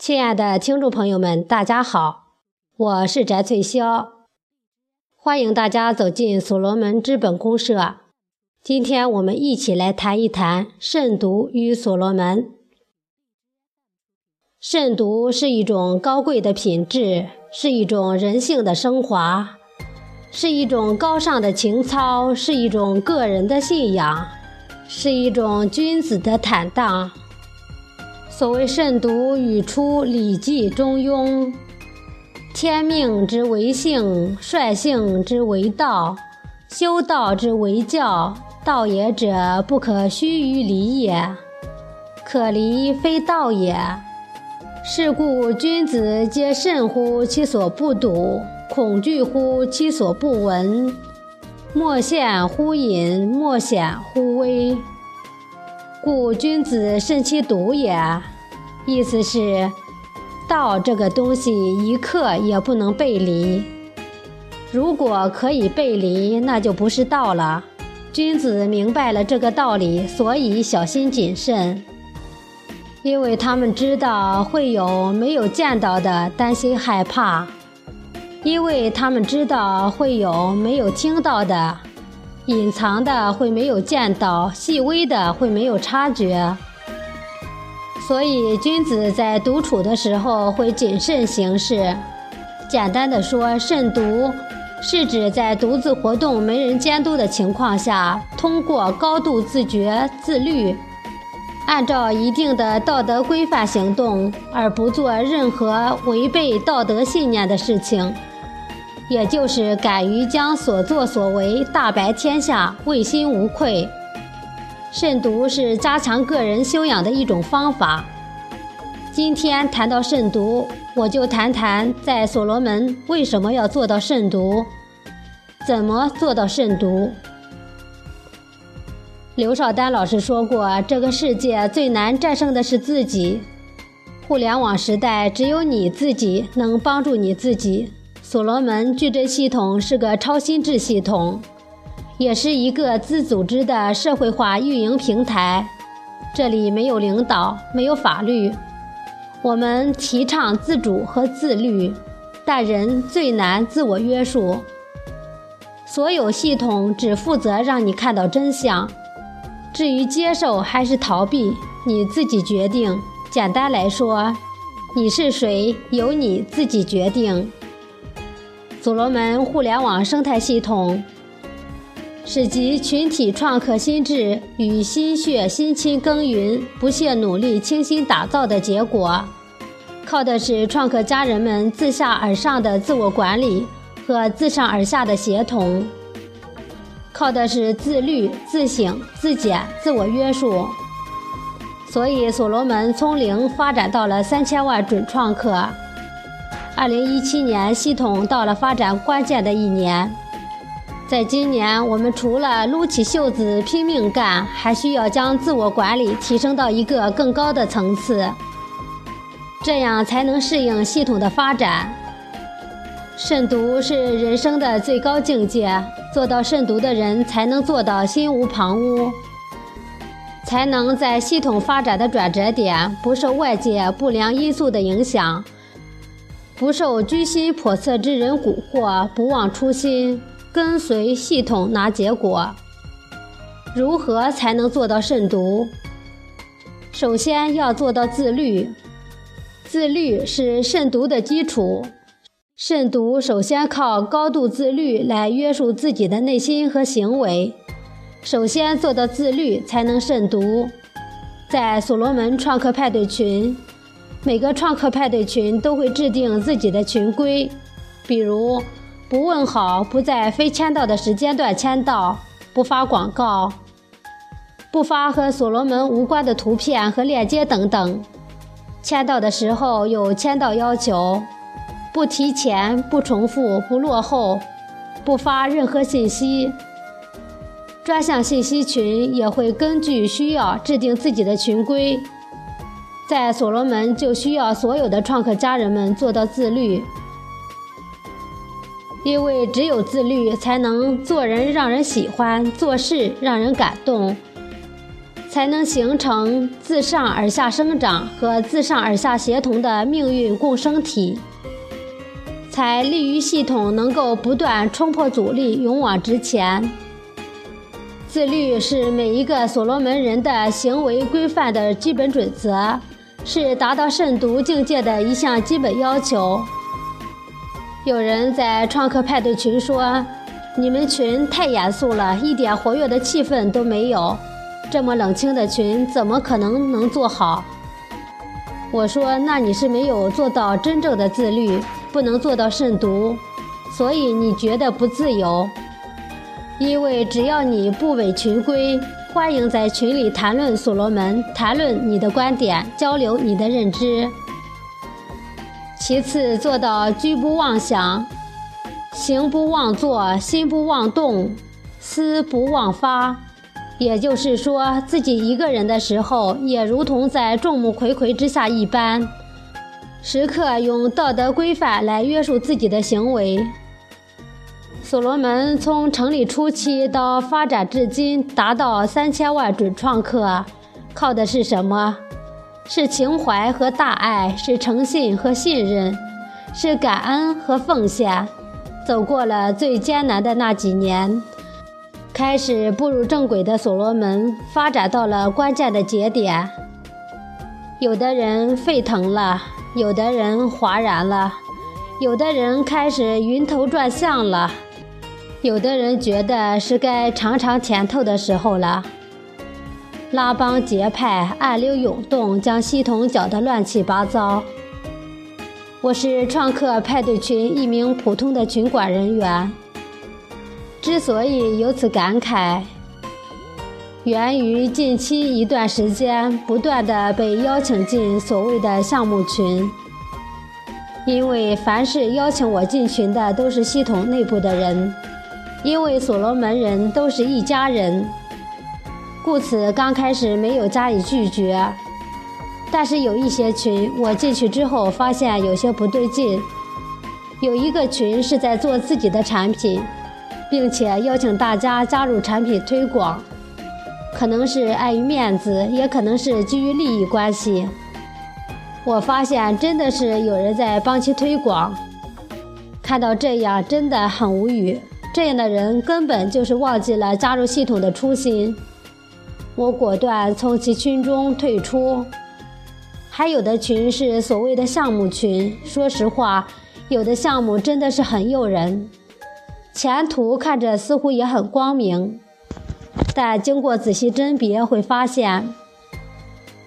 亲爱的听众朋友们，大家好，我是翟翠霄，欢迎大家走进所罗门资本公社。今天我们一起来谈一谈慎独与所罗门。慎独是一种高贵的品质，是一种人性的升华，是一种高尚的情操，是一种个人的信仰，是一种君子的坦荡。所谓慎独，语出《礼记·中庸》：“天命之为性，率性之为道，修道之为教。道也者，不可虚于离也。可离非道也。是故君子皆慎乎其所不睹，恐惧乎其所不闻。莫陷乎隐，莫显乎微。”故君子慎其独也，意思是道这个东西一刻也不能背离。如果可以背离，那就不是道了。君子明白了这个道理，所以小心谨慎，因为他们知道会有没有见到的担心害怕，因为他们知道会有没有听到的。隐藏的会没有见到，细微的会没有察觉，所以君子在独处的时候会谨慎行事。简单的说，慎独是指在独自活动、没人监督的情况下，通过高度自觉、自律，按照一定的道德规范行动，而不做任何违背道德信念的事情。也就是敢于将所作所为大白天下，问心无愧。慎独是加强个人修养的一种方法。今天谈到慎独，我就谈谈在所罗门为什么要做到慎独，怎么做到慎独。刘少丹老师说过，这个世界最难战胜的是自己。互联网时代，只有你自己能帮助你自己。所罗门矩阵系统是个超心智系统，也是一个自组织的社会化运营平台。这里没有领导，没有法律。我们提倡自主和自律，但人最难自我约束。所有系统只负责让你看到真相，至于接受还是逃避，你自己决定。简单来说，你是谁，由你自己决定。所罗门互联网生态系统是集群体创客心智与心血辛勤耕耘、不懈努力倾心打造的结果，靠的是创客家人们自下而上的自我管理和自上而下的协同，靠的是自律、自省、自检、自我约束。所以，所罗门从零发展到了三千万准创客。二零一七年，系统到了发展关键的一年。在今年，我们除了撸起袖子拼命干，还需要将自我管理提升到一个更高的层次，这样才能适应系统的发展。慎独是人生的最高境界，做到慎独的人，才能做到心无旁骛，才能在系统发展的转折点，不受外界不良因素的影响。不受居心叵测之人蛊惑，不忘初心，跟随系统拿结果。如何才能做到慎独？首先要做到自律，自律是慎独的基础。慎独首先靠高度自律来约束自己的内心和行为。首先做到自律，才能慎独。在所罗门创客派对群。每个创客派对群都会制定自己的群规，比如不问好，不在非签到的时间段签到，不发广告，不发和所罗门无关的图片和链接等等。签到的时候有签到要求，不提前，不重复，不落后，不发任何信息。专项信息群也会根据需要制定自己的群规。在所罗门就需要所有的创客家人们做到自律，因为只有自律，才能做人让人喜欢，做事让人感动。才能形成自上而下生长和自上而下协同的命运共生体，才利于系统能够不断冲破阻力，勇往直前。自律是每一个所罗门人的行为规范的基本准则，是达到慎独境界的一项基本要求。有人在创客派对群说：“你们群太严肃了，一点活跃的气氛都没有。这么冷清的群，怎么可能能做好？”我说：“那你是没有做到真正的自律，不能做到慎独，所以你觉得不自由。”因为只要你不违群规，欢迎在群里谈论所罗门，谈论你的观点，交流你的认知。其次，做到居不妄想，行不妄作，心不妄动，思不妄发。也就是说，自己一个人的时候，也如同在众目睽睽之下一般，时刻用道德规范来约束自己的行为。所罗门从成立初期到发展至今，达到三千万准创客，靠的是什么？是情怀和大爱，是诚信和信任，是感恩和奉献。走过了最艰难的那几年，开始步入正轨的所罗门，发展到了关键的节点。有的人沸腾了，有的人哗然了，有的人开始晕头转向了。有的人觉得是该尝尝甜头的时候了。拉帮结派、暗流涌动，将系统搅得乱七八糟。我是创客派对群一名普通的群管人员。之所以有此感慨，源于近期一段时间不断的被邀请进所谓的项目群。因为凡是邀请我进群的，都是系统内部的人。因为所罗门人都是一家人，故此刚开始没有加以拒绝。但是有一些群，我进去之后发现有些不对劲。有一个群是在做自己的产品，并且邀请大家加入产品推广，可能是碍于面子，也可能是基于利益关系。我发现真的是有人在帮其推广，看到这样真的很无语。这样的人根本就是忘记了加入系统的初心，我果断从其群中退出。还有的群是所谓的项目群，说实话，有的项目真的是很诱人，前途看着似乎也很光明，但经过仔细甄别会发现，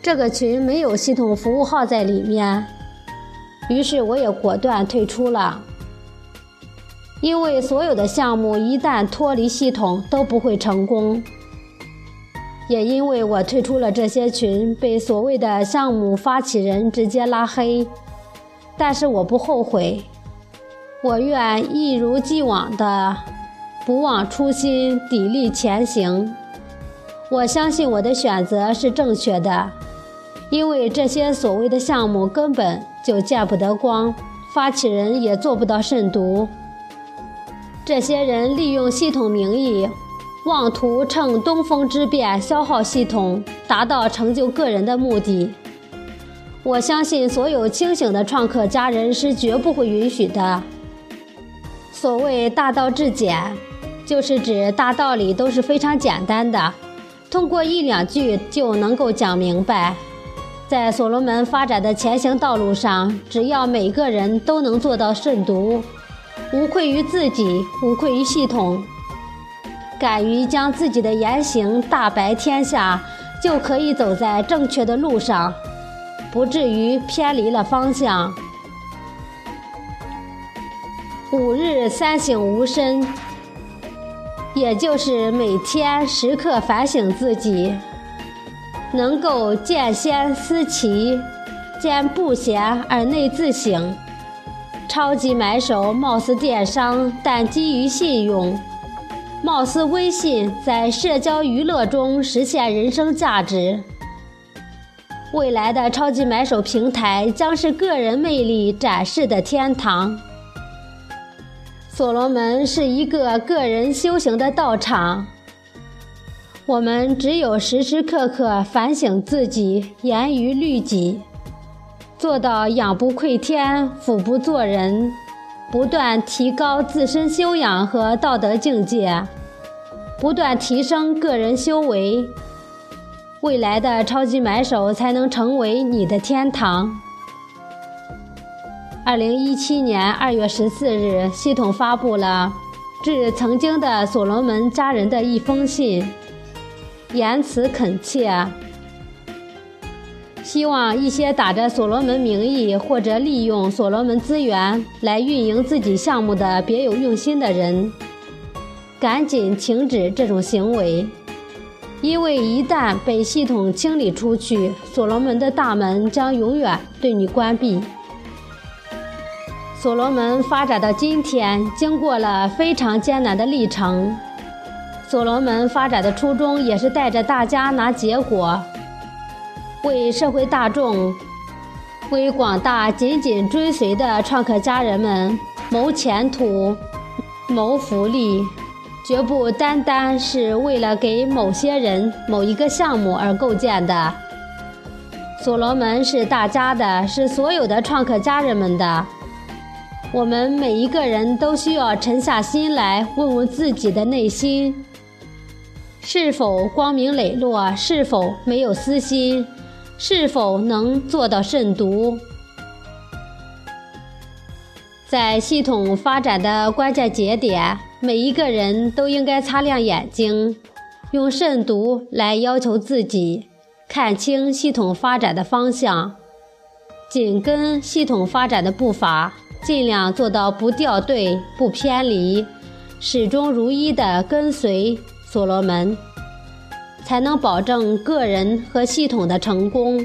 这个群没有系统服务号在里面，于是我也果断退出了。因为所有的项目一旦脱离系统都不会成功，也因为我退出了这些群，被所谓的项目发起人直接拉黑，但是我不后悔，我愿一如既往的不忘初心，砥砺前行。我相信我的选择是正确的，因为这些所谓的项目根本就见不得光，发起人也做不到慎独。这些人利用系统名义，妄图乘东风之变消耗系统，达到成就个人的目的。我相信所有清醒的创客家人是绝不会允许的。所谓大道至简，就是指大道理都是非常简单的，通过一两句就能够讲明白。在所罗门发展的前行道路上，只要每个人都能做到慎独。无愧于自己，无愧于系统，敢于将自己的言行大白天下，就可以走在正确的路上，不至于偏离了方向。五日三省吾身，也就是每天时刻反省自己，能够见贤思齐，见不贤而内自省。超级买手貌似电商，但基于信用；貌似微信，在社交娱乐中实现人生价值。未来的超级买手平台将是个人魅力展示的天堂。所罗门是一个个人修行的道场。我们只有时时刻刻反省自己，严于律己，做到仰不愧天，俯不做人，不断提高自身修养和道德境界，不断提升个人修为，未来的超级买手才能成为你的天堂。二零一七年二月十四日，系统发布了致曾经的所罗门家人的一封信。言辞恳切，希望一些打着所罗门名义或者利用所罗门资源来运营自己项目的别有用心的人，赶紧停止这种行为，因为一旦被系统清理出去，所罗门的大门将永远对你关闭。所罗门发展到今天，经过了非常艰难的历程。所罗门发展的初衷也是带着大家拿结果，为社会大众、为广大紧紧追随的创客家人们谋前途、谋福利，绝不单单是为了给某些人、某一个项目而构建的。所罗门是大家的，是所有的创客家人们的。我们每一个人都需要沉下心来，问问自己的内心。是否光明磊落？是否没有私心？是否能做到慎独？在系统发展的关键节点，每一个人都应该擦亮眼睛，用慎独来要求自己，看清系统发展的方向，紧跟系统发展的步伐，尽量做到不掉队、不偏离，始终如一的跟随。所罗门，才能保证个人和系统的成功。